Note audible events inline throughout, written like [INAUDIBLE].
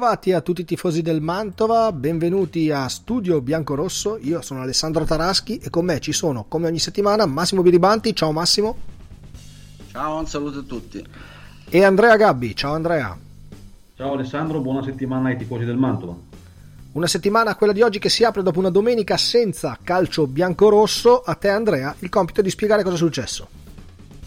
Bentrovati a tutti i tifosi del Mantova, benvenuti a Studio Biancorosso. Io sono Alessandro Taraschi e con me ci sono, come ogni settimana, Massimo Biribanti. Ciao Massimo. Ciao, un saluto a tutti. E Andrea Gabbi. Ciao Andrea. Ciao Alessandro, buona settimana ai tifosi del Mantova. Una settimana, quella di oggi, che si apre dopo una domenica senza calcio biancorosso. A te Andrea, il compito di spiegare cosa è successo.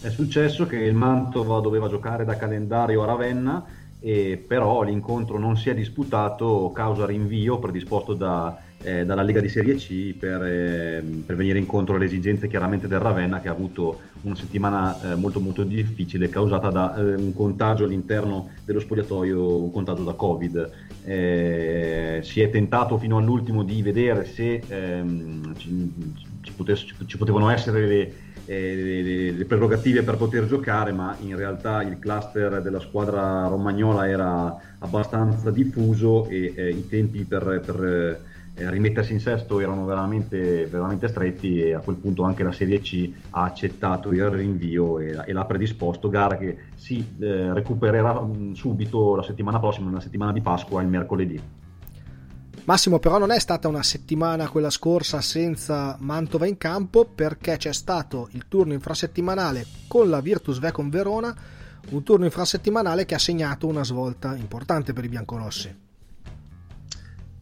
È successo che il Mantova doveva giocare da calendario a Ravenna e però l'incontro non si è disputato causa rinvio predisposto da, eh, dalla Lega di Serie C per, eh, per, venire incontro alle esigenze chiaramente del Ravenna che ha avuto una settimana eh, molto molto difficile causata da eh, un contagio all'interno dello spogliatoio, un contagio da Covid. Eh, si è tentato fino all'ultimo di vedere se ehm, ci, ci, potesse, ci potevano essere le eh, le, prerogative per poter giocare, ma in realtà il cluster della squadra romagnola era abbastanza diffuso e eh, i tempi per, per eh, rimettersi in sesto erano veramente, veramente, stretti e a quel punto anche la Serie C ha accettato il rinvio e, e l'ha predisposto, gara che si eh, recupererà mh, subito la settimana prossima, nella settimana di Pasqua, il mercoledì. Massimo però non è stata una settimana quella scorsa senza Mantova in campo perché c'è stato il turno infrasettimanale con la Virtus Vecon Verona, un turno infrasettimanale che ha segnato una svolta importante per i biancorossi.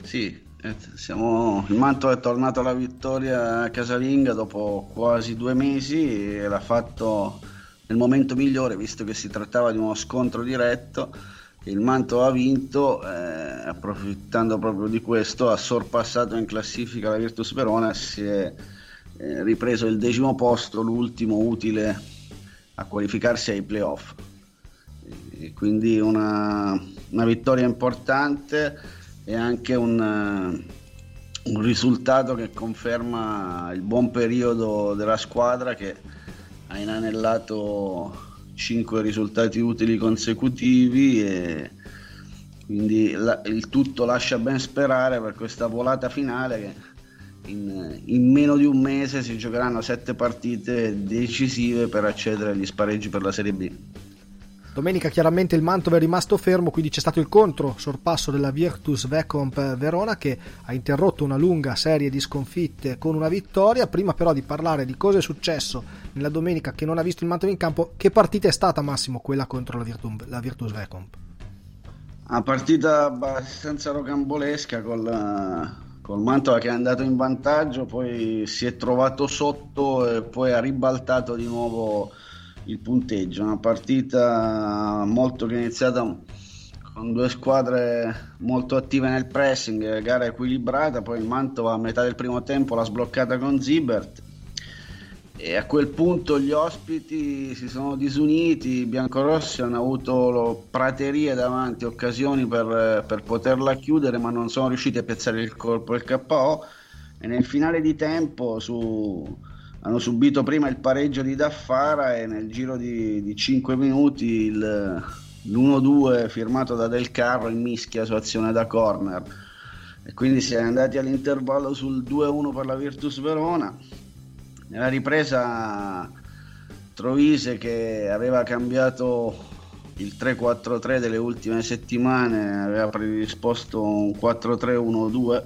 Sì, eh, siamo, il Mantova è tornato alla vittoria casalinga dopo quasi due mesi e l'ha fatto nel momento migliore visto che si trattava di uno scontro diretto il Manto ha vinto, eh, approfittando proprio di questo, ha sorpassato in classifica la Virtus Verona, si è eh, ripreso il decimo posto, l'ultimo utile a qualificarsi ai playoff. E quindi una, una, vittoria importante e anche un, un risultato che conferma il buon periodo della squadra che ha inanellato 5 risultati utili consecutivi e quindi la, il tutto lascia ben sperare per questa volata finale che in, in, meno di un mese si giocheranno 7 partite decisive per accedere agli spareggi per la Serie B. Domenica chiaramente il Mantova è rimasto fermo, quindi c'è stato il contro sorpasso della Virtus Vecomp Verona che ha interrotto una lunga serie di sconfitte con una vittoria. Prima però di parlare di cosa è successo nella domenica che non ha visto il Mantova in campo, che partita è stata Massimo quella contro la, Virtu- la Virtus Vecomp? Una partita abbastanza rocambolesca col, col Mantova che è andato in vantaggio, poi si è trovato sotto e poi ha ribaltato di nuovo il punteggio. Una partita molto che è iniziata con due squadre molto attive nel pressing, gara equilibrata, poi il Mantova a metà del primo tempo l'ha sbloccata con Zibert e a quel punto gli ospiti si sono disuniti, i biancorossi hanno avuto praterie davanti, occasioni per, per poterla chiudere ma non sono riusciti a piazzare il colpo del KO e nel finale di tempo su hanno subito prima il pareggio di Daffara e nel giro di, di 5 minuti il, l'1-2 firmato da Del Carro in mischia su azione da corner. E quindi si è andati all'intervallo sul 2-1 per la Virtus Verona. Nella ripresa Trovise che aveva cambiato il 3-4-3 delle ultime settimane aveva predisposto un 4-3-1-2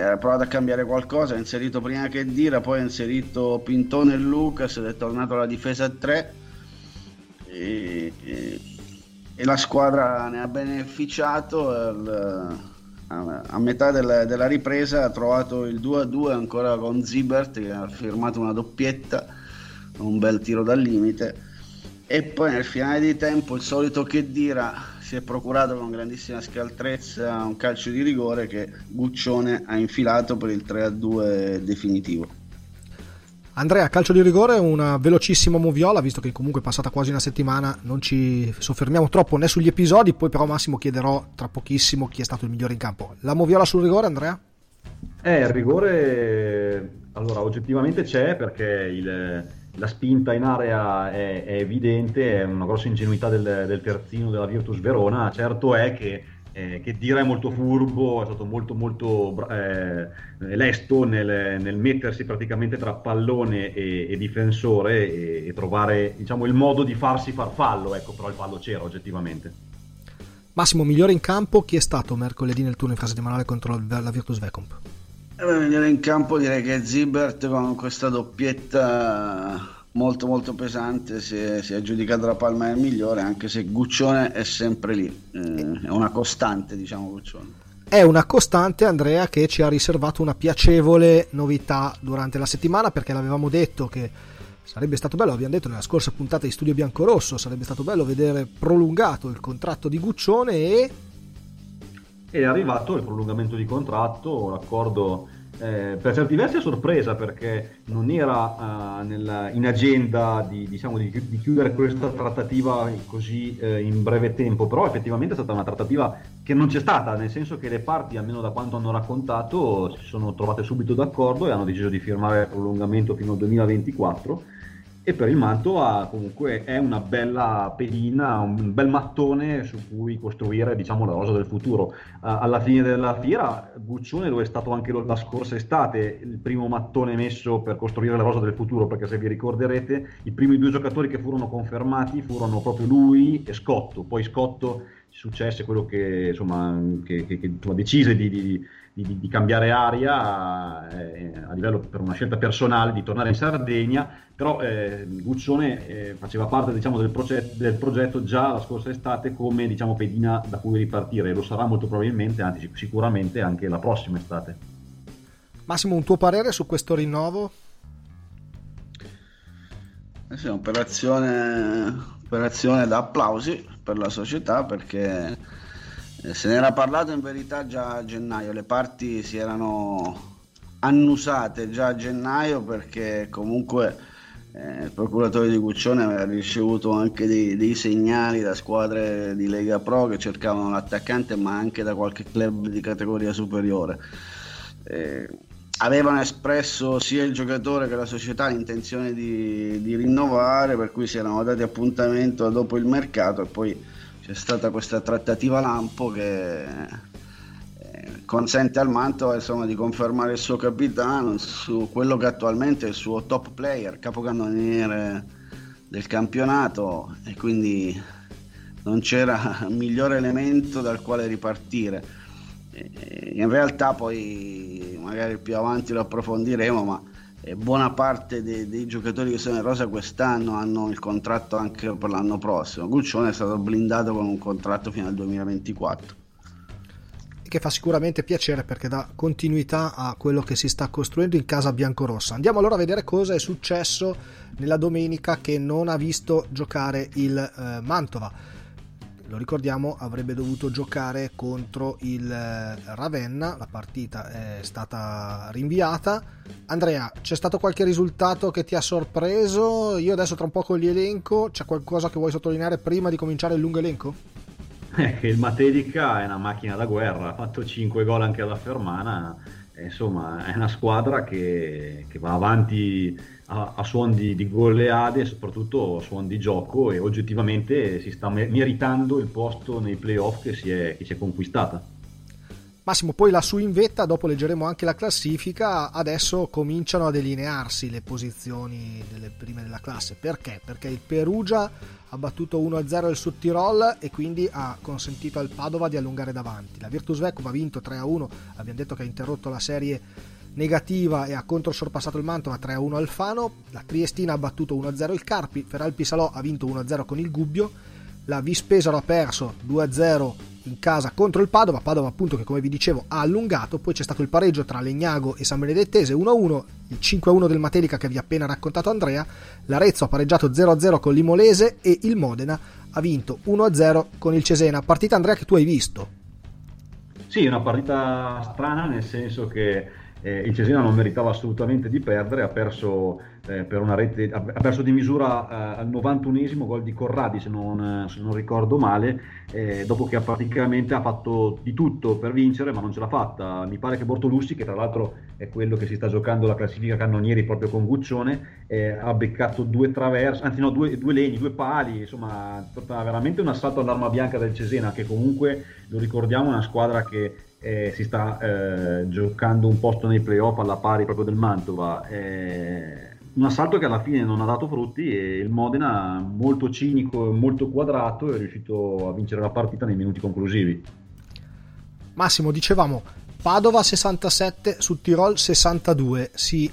ha provato a cambiare qualcosa, ha inserito prima che Dira, poi ha inserito Pintone e Lucas ed è tornato alla difesa a 3 e, e, e, la squadra ne ha beneficiato al, a, a, metà del, della ripresa ha trovato il 2-2 ancora con Zibert che ha firmato una doppietta un bel tiro dal limite. E poi nel finale di tempo il solito che Dira si è procurato con grandissima scaltrezza un calcio di rigore che Guccione ha infilato per il 3-2 definitivo. Andrea, calcio di rigore, una velocissima moviola, visto che comunque è passata quasi una settimana, non ci soffermiamo troppo né sugli episodi, poi però Massimo chiederò tra pochissimo chi è stato il migliore in campo. La moviola sul rigore, Andrea? Eh, il rigore, allora, oggettivamente c'è perché il la spinta in area è, è, evidente, è una grossa ingenuità del, del, terzino della Virtus Verona. Certo è che, eh, che Dira è molto furbo, è stato molto molto eh, lesto nel, nel, mettersi praticamente tra pallone e, e difensore e, e, trovare diciamo, il modo di farsi far fallo, ecco, però il fallo c'era oggettivamente. Massimo, migliore in campo, chi è stato mercoledì nel turno infrasettimanale contro la Virtus Vecomp? Eh, migliore in campo direi che Zibert con questa doppietta molto molto pesante si è, si è aggiudicato la palma del migliore anche se Guccione è sempre lì eh, è una costante diciamo Guccione. È una costante Andrea che ci ha riservato una piacevole novità durante la settimana perché l'avevamo detto che sarebbe stato bello, abbiamo detto nella scorsa puntata di Studio Biancorosso, sarebbe stato bello vedere prolungato il contratto di Guccione e... È arrivato il prolungamento di contratto, l'accordo eh, per certi versi a sorpresa perché non era uh, nella, in agenda di, diciamo, di, di, chiudere questa trattativa così eh, in breve tempo, però effettivamente è stata una trattativa che non c'è stata, nel senso che le parti, almeno da quanto hanno raccontato, si sono trovate subito d'accordo e hanno deciso di firmare il prolungamento fino al 2024 e per il Mantova comunque è una bella pedina, un bel mattone su cui costruire diciamo, la rosa del futuro. Uh, alla fine della fiera Guccione dove è stato anche la scorsa estate il primo mattone messo per costruire la rosa del futuro perché se vi ricorderete i primi due giocatori che furono confermati furono proprio lui e Scotto, poi Scotto successe quello che, insomma, che, che, che insomma, decise di, di di, di cambiare aria eh, a livello per una scelta personale di tornare in Sardegna, però eh, Guccione eh, faceva parte diciamo, del, progetto, del, progetto già la scorsa estate come diciamo, pedina da cui ripartire e lo sarà molto probabilmente, anzi sicuramente anche la prossima estate. Massimo, un tuo parere su questo rinnovo? Eh sì, un'operazione, operazione da applausi per la società perché eh, se ne era parlato in verità già a gennaio, le parti si erano annusate già a gennaio perché comunque eh, il procuratore di Guccione aveva ricevuto anche dei, dei, segnali da squadre di Lega Pro che cercavano l'attaccante ma anche da qualche club di categoria superiore. Eh, avevano espresso sia il giocatore che la società l'intenzione di, di rinnovare per cui si erano dati appuntamento dopo il mercato e poi c'è stata questa trattativa lampo che eh, consente al Mantova insomma, di confermare il suo capitano su quello che attualmente è il suo top player, capocannoniere del campionato e quindi non c'era [LAUGHS] migliore elemento dal quale ripartire. In realtà poi magari più avanti lo approfondiremo, ma e buona parte dei, dei, giocatori che sono in rosa quest'anno hanno il contratto anche per l'anno prossimo. Guccione è stato blindato con un contratto fino al 2024. Che fa sicuramente piacere perché dà continuità a quello che si sta costruendo in casa biancorossa. Andiamo allora a vedere cosa è successo nella domenica che non ha visto giocare il eh, Mantova lo ricordiamo, avrebbe dovuto giocare contro il eh, Ravenna, la partita è stata rinviata. Andrea, c'è stato qualche risultato che ti ha sorpreso? Io adesso tra un po' con gli elenco, c'è qualcosa che vuoi sottolineare prima di cominciare il lungo elenco? Eh, il Matedica è una macchina da guerra, ha fatto 5 gol anche alla Fermana, insomma è una squadra che, che va avanti a, a suon di, di goleade soprattutto a suon di gioco e oggettivamente si sta meritando il posto nei playoff che si è, che si è conquistata. Massimo, poi lassù in vetta, dopo leggeremo anche la classifica, adesso cominciano a delinearsi le posizioni delle prime della classe. Perché? Perché il Perugia ha battuto 1-0 il Sud e quindi ha consentito al Padova di allungare davanti. La Virtus Vecum ha vinto 3-1, abbiamo detto che ha interrotto la serie negativa e ha controsorpassato il Mantova 3-1 Alfano, la Triestina ha battuto 1-0 il Carpi, Feralpi Salò ha vinto 1-0 con il Gubbio, la Vispesaro ha perso 2-0 in casa contro il Padova, Padova appunto che come vi dicevo ha allungato, poi c'è stato il pareggio tra Legnago e San Benedettese 1-1, il 5-1 del Matelica che vi ha appena raccontato Andrea, l'Arezzo ha pareggiato 0-0 con l'Imolese e il Modena ha vinto 1-0 con il Cesena, partita Andrea che tu hai visto. Sì, una partita strana nel senso che eh, il Cesena non meritava assolutamente di perdere, ha perso, eh, per una rete, ha perso di misura eh, al 91esimo gol di Corradi se non, se non ricordo male, eh, dopo che ha praticamente ha fatto di tutto per vincere ma non ce l'ha fatta. Mi pare che Bortolussi, che tra l'altro è quello che si sta giocando la classifica cannonieri proprio con Guccione, eh, ha beccato due traverse, anzi no, due, due legni, due pali, insomma, veramente un assalto all'arma bianca del Cesena che comunque, lo ricordiamo, è una squadra che eh, si sta eh, giocando un posto nei playoff alla pari proprio del Mantova. Eh, un assalto che alla fine non ha dato frutti e il Modena, molto cinico e molto quadrato, è riuscito a vincere la partita nei minuti conclusivi. Massimo, dicevamo Padova 67 su Tirol 62, si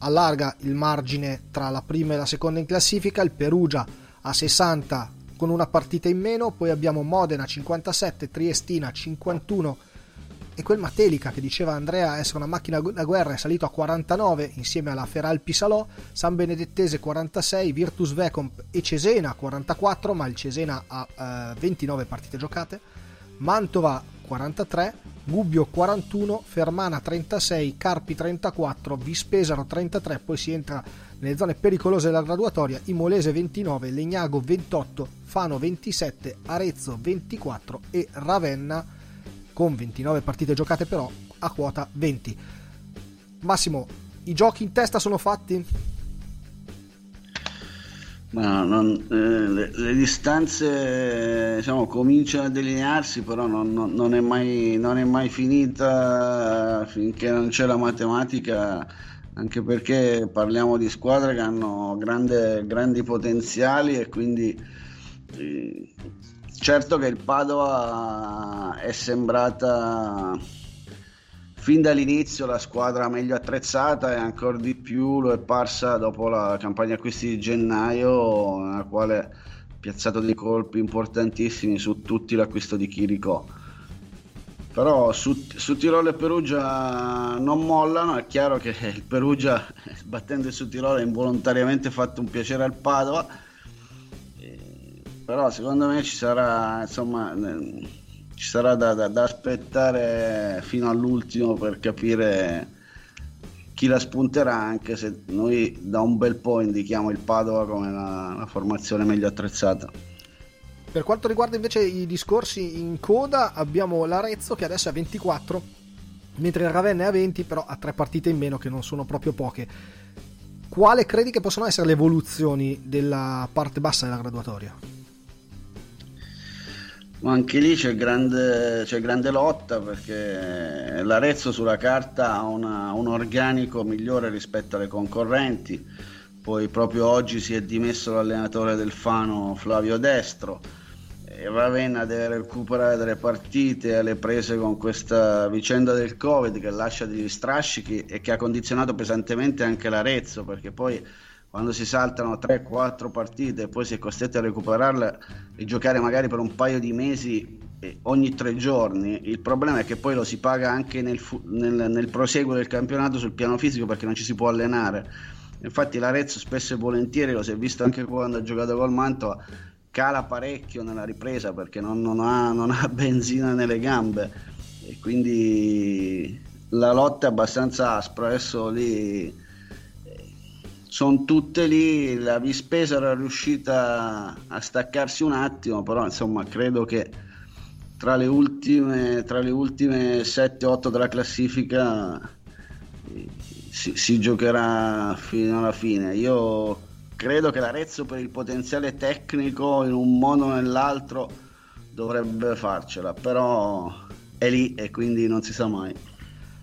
allarga il margine tra la prima e la seconda in classifica, il Perugia a 60 con una partita in meno, poi abbiamo Modena 57, Triestina 51 e quel Matelica che diceva Andrea essere una macchina da guerra è salito a 49 insieme alla Feral Pisalò, San Benedettese 46, Virtus Vecomp e Cesena 44, ma il Cesena ha eh, 29 partite giocate, Mantova 43, Gubbio 41, Fermana 36, Carpi 34, Vispesaro 33, poi si entra nelle zone pericolose della graduatoria, Imolese 29, Legnago 28, Fano 27, Arezzo 24 e Ravenna con 29 partite giocate però a quota 20. Massimo, i giochi in testa sono fatti? Ma non, eh, le, le, distanze diciamo, cominciano a delinearsi, però non, non, non, è mai, è mai finita finché non c'è la matematica, anche perché parliamo di squadre che hanno grande, grandi potenziali e quindi eh, certo che il Padova è sembrata fin dall'inizio la squadra meglio attrezzata e ancora di più lo è parsa dopo la campagna acquisti di gennaio nella quale ha piazzato dei colpi importantissimi su tutti l'acquisto di Chirico però su, su Tirolo e Perugia non mollano è chiaro che il Perugia [LAUGHS] battendo su Tirolo ha involontariamente fatto un piacere al Padova però secondo me ci sarà insomma ci sarà da, da, da, aspettare fino all'ultimo per capire chi la spunterà, anche se noi da un bel po' indichiamo il Padova come la, la formazione meglio attrezzata. Per quanto riguarda invece i discorsi in coda, abbiamo l'Arezzo che adesso è a 24, mentre il Ravenna è a 20, però ha tre partite in meno che non sono proprio poche. Quale credi che possono essere le evoluzioni della parte bassa della graduatoria? Ma anche lì c'è grande, c'è grande, lotta perché l'Arezzo sulla carta ha una, un organico migliore rispetto alle concorrenti. Poi proprio oggi si è dimesso l'allenatore del Fano Flavio Destro. E Ravenna deve recuperare delle partite alle prese con questa vicenda del Covid che lascia degli strascichi e che ha condizionato pesantemente anche l'Arezzo perché poi quando si saltano 3-4 partite e poi si è costretti a recuperarle e giocare magari per un paio di mesi ogni tre giorni, il problema è che poi lo si paga anche nel, nel, nel proseguo del campionato sul piano fisico perché non ci si può allenare. Infatti l'Arezzo spesso e volentieri, lo si è visto anche quando ha giocato col Mantova, cala parecchio nella ripresa perché non, non, ha, non ha [LAUGHS] benzina nelle gambe e quindi la lotta è abbastanza aspra. Adesso lì sono tutte lì, la Vispesa era riuscita a staccarsi un attimo, però insomma credo che tra le ultime, tra le ultime 7-8 della classifica si, si, giocherà fino alla fine. Io credo che l'Arezzo per il potenziale tecnico in un modo o nell'altro dovrebbe farcela, però è lì e quindi non si sa mai.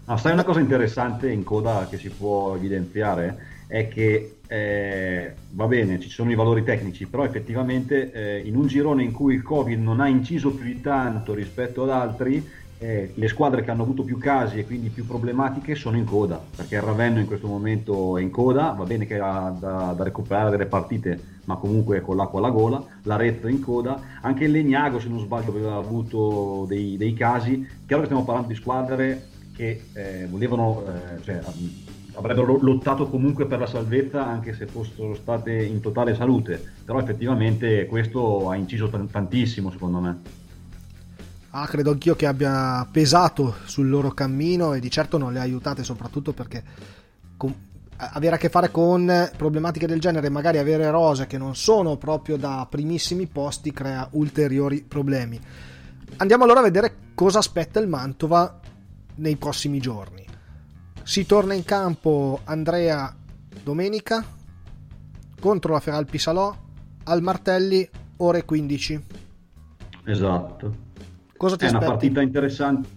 No, sai una cosa interessante in coda che si può evidenziare? È che eh, va bene, ci sono i valori tecnici, però effettivamente eh, in un girone in cui il Covid non ha inciso più di tanto rispetto ad altri, eh, le squadre che hanno avuto più casi e quindi più problematiche sono in coda, perché il Ravenno in questo momento è in coda, va bene che ha da, da recuperare delle partite, ma comunque con l'acqua alla gola, l'Arezzo è in coda, anche il Legnago se non sbaglio aveva avuto dei, dei casi, chiaro che stiamo parlando di squadre che eh, volevano, eh, cioè, avrebbero lottato comunque per la salvezza anche se fossero state in totale salute, però effettivamente questo ha inciso tantissimo secondo me. Ah, credo anch'io che abbia pesato sul loro cammino e di certo non le ha aiutate soprattutto perché con, avere a che fare con problematiche del genere, magari avere rose che non sono proprio da primissimi posti crea ulteriori problemi. Andiamo allora a vedere cosa aspetta il Mantova nei prossimi giorni. Si torna in campo Andrea domenica contro la Feral Pisalò al Martelli ore 15. Esatto. Cosa ti È aspetti? una partita interessante.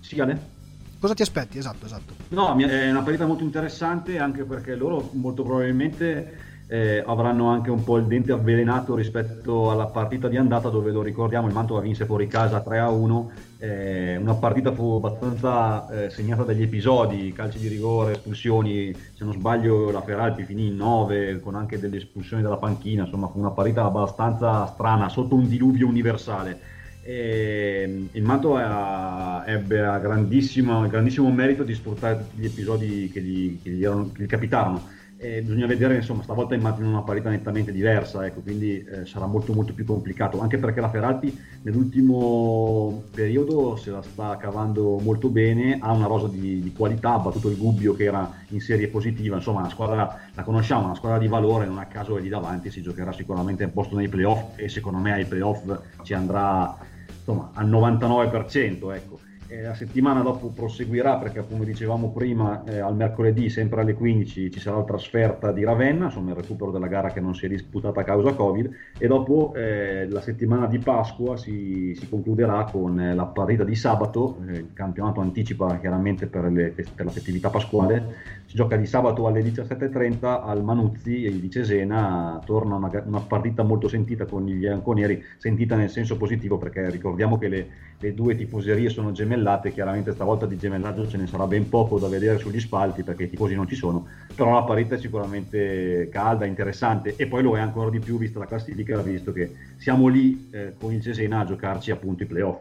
Sì, Ale? Cosa ti aspetti? Esatto, esatto. No, è una partita molto interessante anche perché loro molto probabilmente eh, avranno anche un po' il dente avvelenato rispetto alla partita di andata dove lo ricordiamo il Mantova vinse fuori casa 3-1 eh, una partita fu abbastanza eh, segnata dagli episodi calci di rigore, espulsioni se non sbaglio la Feralpi finì in 9 con anche delle espulsioni dalla panchina insomma fu una partita abbastanza strana sotto un diluvio universale. E il Mantova ebbe grandissimo, grandissimo merito di sfruttare tutti gli episodi che gli, che gli, erano, che gli capitarono eh, bisogna vedere, insomma, stavolta immagino una parità nettamente diversa, ecco, quindi eh, sarà molto molto più complicato, anche perché la Ferrari nell'ultimo periodo se la sta cavando molto bene, ha una rosa di, di qualità, ha battuto il Gubbio che era in serie positiva, insomma, una squadra, la conosciamo, una squadra di valore, non a caso è lì davanti, si giocherà sicuramente un posto nei playoff e secondo me ai playoff ci andrà insomma, al 99%, ecco eh, la settimana dopo proseguirà perché come dicevamo prima eh, al mercoledì sempre alle 15 ci sarà la trasferta di Ravenna, insomma il recupero della gara che non si è disputata a causa Covid e dopo eh, la settimana di Pasqua si, si concluderà con eh, la partita di sabato, eh, il campionato anticipa chiaramente per, le, per, la festività pasquale, si gioca di sabato alle 17.30 al Manuzzi di Cesena, torna una, una partita molto sentita con gli bianconeri, sentita nel senso positivo perché ricordiamo che le, le due tifoserie sono gemellate gemellate, chiaramente stavolta di gemellaggio ce ne sarà ben poco da vedere sugli spalti perché i tifosi non ci sono, però la parità è sicuramente calda, interessante e poi lo è ancora di più vista la classifica, visto che siamo lì eh, con il Cesena a giocarci appunto i playoff.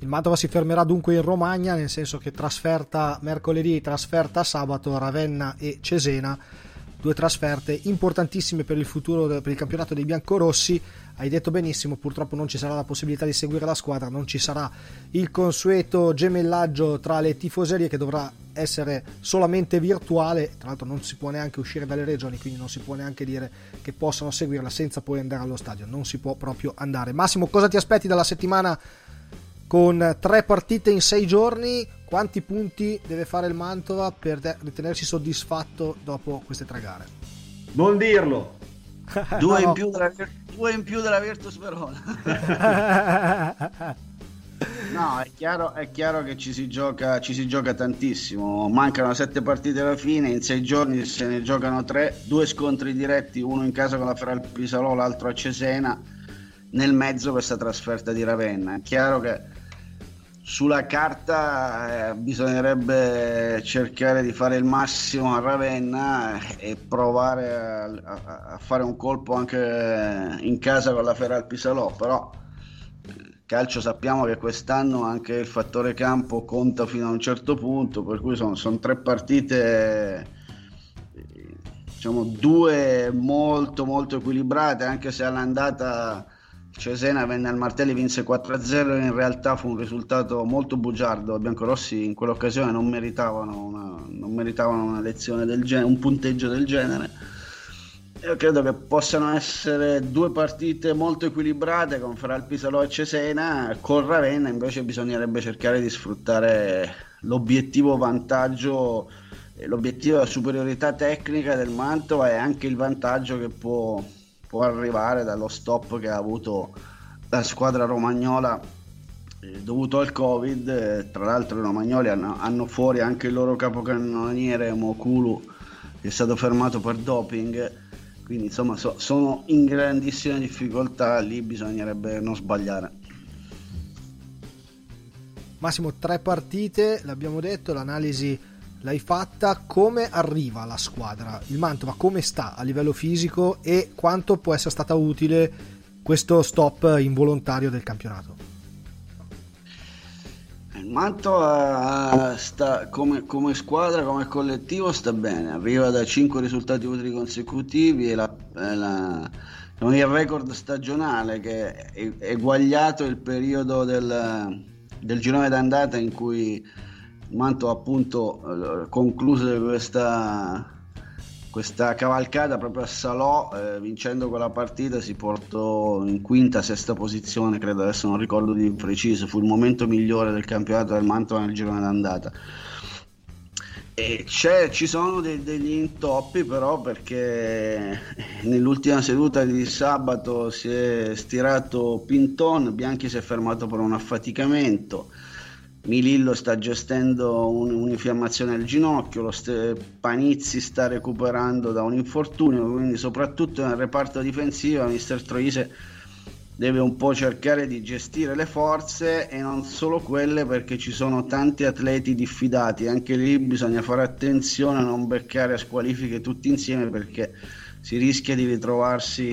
Il Mantova si fermerà dunque in Romagna, nel senso che trasferta mercoledì, trasferta sabato Ravenna e Cesena due trasferte importantissime per il futuro per il campionato dei biancorossi. Hai detto benissimo, purtroppo non ci sarà la possibilità di seguire la squadra, non ci sarà il consueto gemellaggio tra le tifoserie che dovrà essere solamente virtuale, tra l'altro non si può neanche uscire dalle regioni, quindi non si può neanche dire che possano seguirla senza poi andare allo stadio, non si può proprio andare. Massimo, cosa ti aspetti dalla settimana con tre partite in sei giorni? Quanti punti deve fare il Mantova per ritenersi soddisfatto dopo queste tre gare? Non dirlo! [LAUGHS] due, no. in più della, due in più della Virtus Verona. [LAUGHS] no, è chiaro, è chiaro, che ci si, gioca, ci si gioca tantissimo. Mancano sette partite alla fine, in sei giorni se ne giocano tre, due scontri diretti, uno in casa con la Feral Pisalò, l'altro a Cesena. Nel mezzo questa trasferta di Ravenna. È chiaro che sulla carta eh, bisognerebbe cercare di fare il massimo a Ravenna e provare a, a, a, fare un colpo anche in casa con la Feral Pisalò però calcio sappiamo che quest'anno anche il fattore campo conta fino a un certo punto per cui sono, sono tre partite diciamo due molto molto equilibrate anche se all'andata Cesena venne al Martelli, vinse 4-0, in realtà fu un risultato molto bugiardo, i biancorossi in quell'occasione non meritavano una, non meritavano una lezione del genere, un punteggio del genere. Io credo che possano essere due partite molto equilibrate con Feral Pisalò e Cesena, con Ravenna invece bisognerebbe cercare di sfruttare l'obiettivo vantaggio, l'obiettivo della superiorità tecnica del Mantova e anche il vantaggio che può può arrivare dallo stop che ha avuto la squadra romagnola eh, dovuto al covid. Eh, tra l'altro i romagnoli hanno, hanno, fuori anche il loro capocannoniere Mokulu che è stato fermato per doping. Quindi insomma so, sono in grandissima difficoltà. Lì bisognerebbe non sbagliare. Massimo tre partite l'abbiamo detto l'analisi l'hai fatta, come arriva la squadra? Il Mantova come sta a livello fisico e quanto può essere stata utile questo stop involontario del campionato? Il Mantova sta, come, come, squadra, come collettivo sta bene, arriva da 5 risultati utili consecutivi e la, la, il record stagionale che è eguagliato il periodo del, del girone d'andata in cui Manto appunto eh, concluse questa, questa cavalcata proprio a Salò, eh, vincendo quella partita si portò in quinta, sesta posizione, credo adesso non ricordo di preciso, fu il momento migliore del campionato del Mantova nel girone d'andata. E ci sono dei, degli intoppi però perché nell'ultima seduta di sabato si è stirato Pinton, Bianchi si è fermato per un affaticamento Milillo sta gestendo un, un'infiammazione al ginocchio, lo st- Panizzi sta recuperando da un infortunio, quindi soprattutto nel reparto difensivo mister Troise deve un po' cercare di gestire le forze e non solo quelle perché ci sono tanti atleti diffidati, anche lì bisogna fare attenzione a non beccare squalifiche tutti insieme perché si rischia di ritrovarsi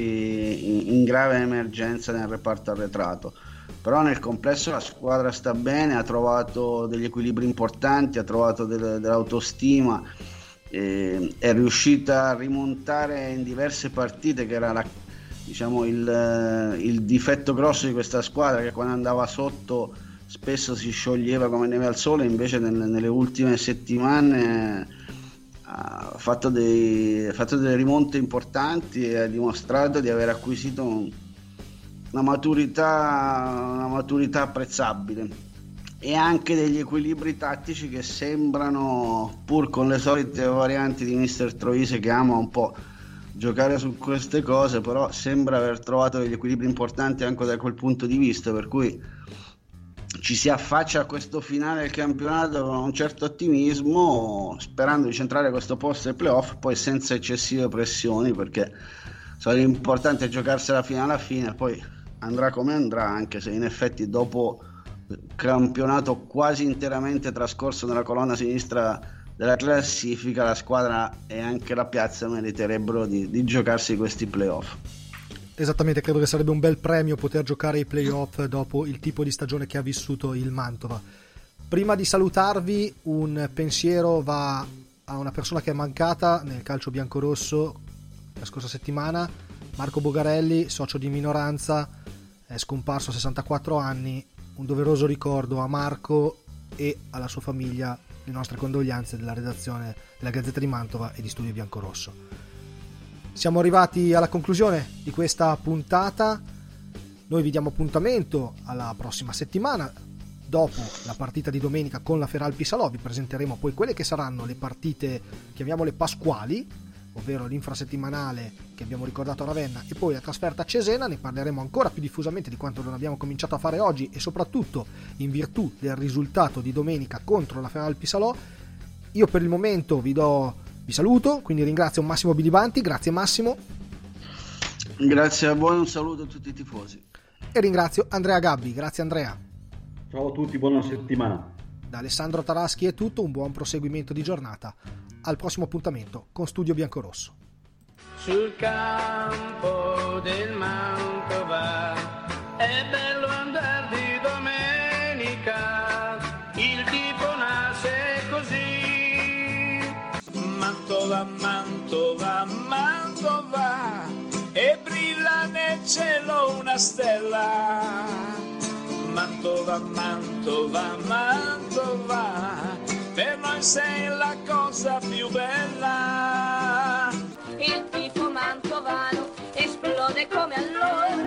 in, in grave emergenza nel reparto arretrato però nel complesso la squadra sta bene, ha trovato degli equilibri importanti, ha trovato del, dell'autostima, eh, è riuscita a rimontare in diverse partite che era la, diciamo, il, il, difetto grosso di questa squadra che quando andava sotto spesso si scioglieva come neve al sole, invece nel, nelle ultime settimane ha fatto, dei, ha fatto delle rimonte importanti e ha dimostrato di aver acquisito un una maturità, una maturità apprezzabile. E anche degli equilibri tattici che sembrano, pur con le solite varianti di Mister Troise che ama un po' giocare su queste cose, però sembra aver trovato degli equilibri importanti anche da quel punto di vista, per cui ci si affaccia a questo finale del campionato con un certo ottimismo, sperando di centrare questo posto ai playoff, poi senza eccessive pressioni, perché so, l'importante è giocarsela fino alla fine, poi andrà come andrà, anche se in effetti dopo campionato quasi interamente trascorso nella colonna sinistra della classifica, la squadra e anche la piazza meriterebbero di, di giocarsi questi playoff. Esattamente, credo che sarebbe un bel premio poter giocare i playoff dopo il tipo di stagione che ha vissuto il Mantova. Prima di salutarvi, un pensiero va a una persona che è mancata nel calcio biancorosso la scorsa settimana, Marco Bogarelli, socio di minoranza, è scomparso a 64 anni, un doveroso ricordo a Marco e alla sua famiglia, le nostre condoglianze della redazione della Gazzetta di Mantova e di Studio Biancorosso. Siamo arrivati alla conclusione di questa puntata, noi vi diamo appuntamento alla prossima settimana, dopo la partita di domenica con la Feralpi Salò vi presenteremo poi quelle che saranno le partite, chiamiamole pasquali, ovvero l'infrasettimanale che abbiamo ricordato a Ravenna e poi la trasferta a Cesena, ne parleremo ancora più diffusamente di quanto non abbiamo cominciato a fare oggi e soprattutto in virtù del risultato di domenica contro la Feral Pisalò. Io per il momento vi do vi saluto, quindi ringrazio Massimo Bilibanti, grazie Massimo. Grazie a voi, un saluto a tutti i tifosi. E ringrazio Andrea Gabbi, grazie Andrea. Ciao a tutti, buona settimana. Da Alessandro Taraschi è tutto, un buon proseguimento di giornata al prossimo appuntamento con Studio Biancorosso. Sul campo del Mantova è bello andare di domenica, il tipo nasce così. Mantova, Mantova, Mantova e brilla nel cielo una stella. Mantova, Mantova, Mantova per noi sei la cosa più bella. Il tifo mantovano esplode come allora.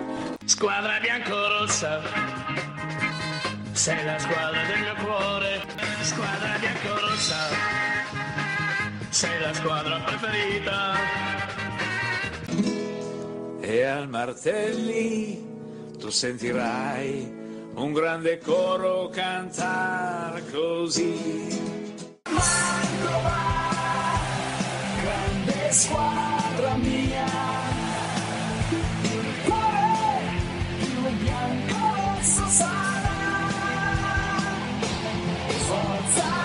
Squadra biancorossa, sei la squadra del mio cuore. Squadra biancorossa, sei la squadra preferita. E al Martelli tu sentirai un grande coro cantar così. Mantova, grande squadra mia, il cuore più bianco rosso sarà, forza!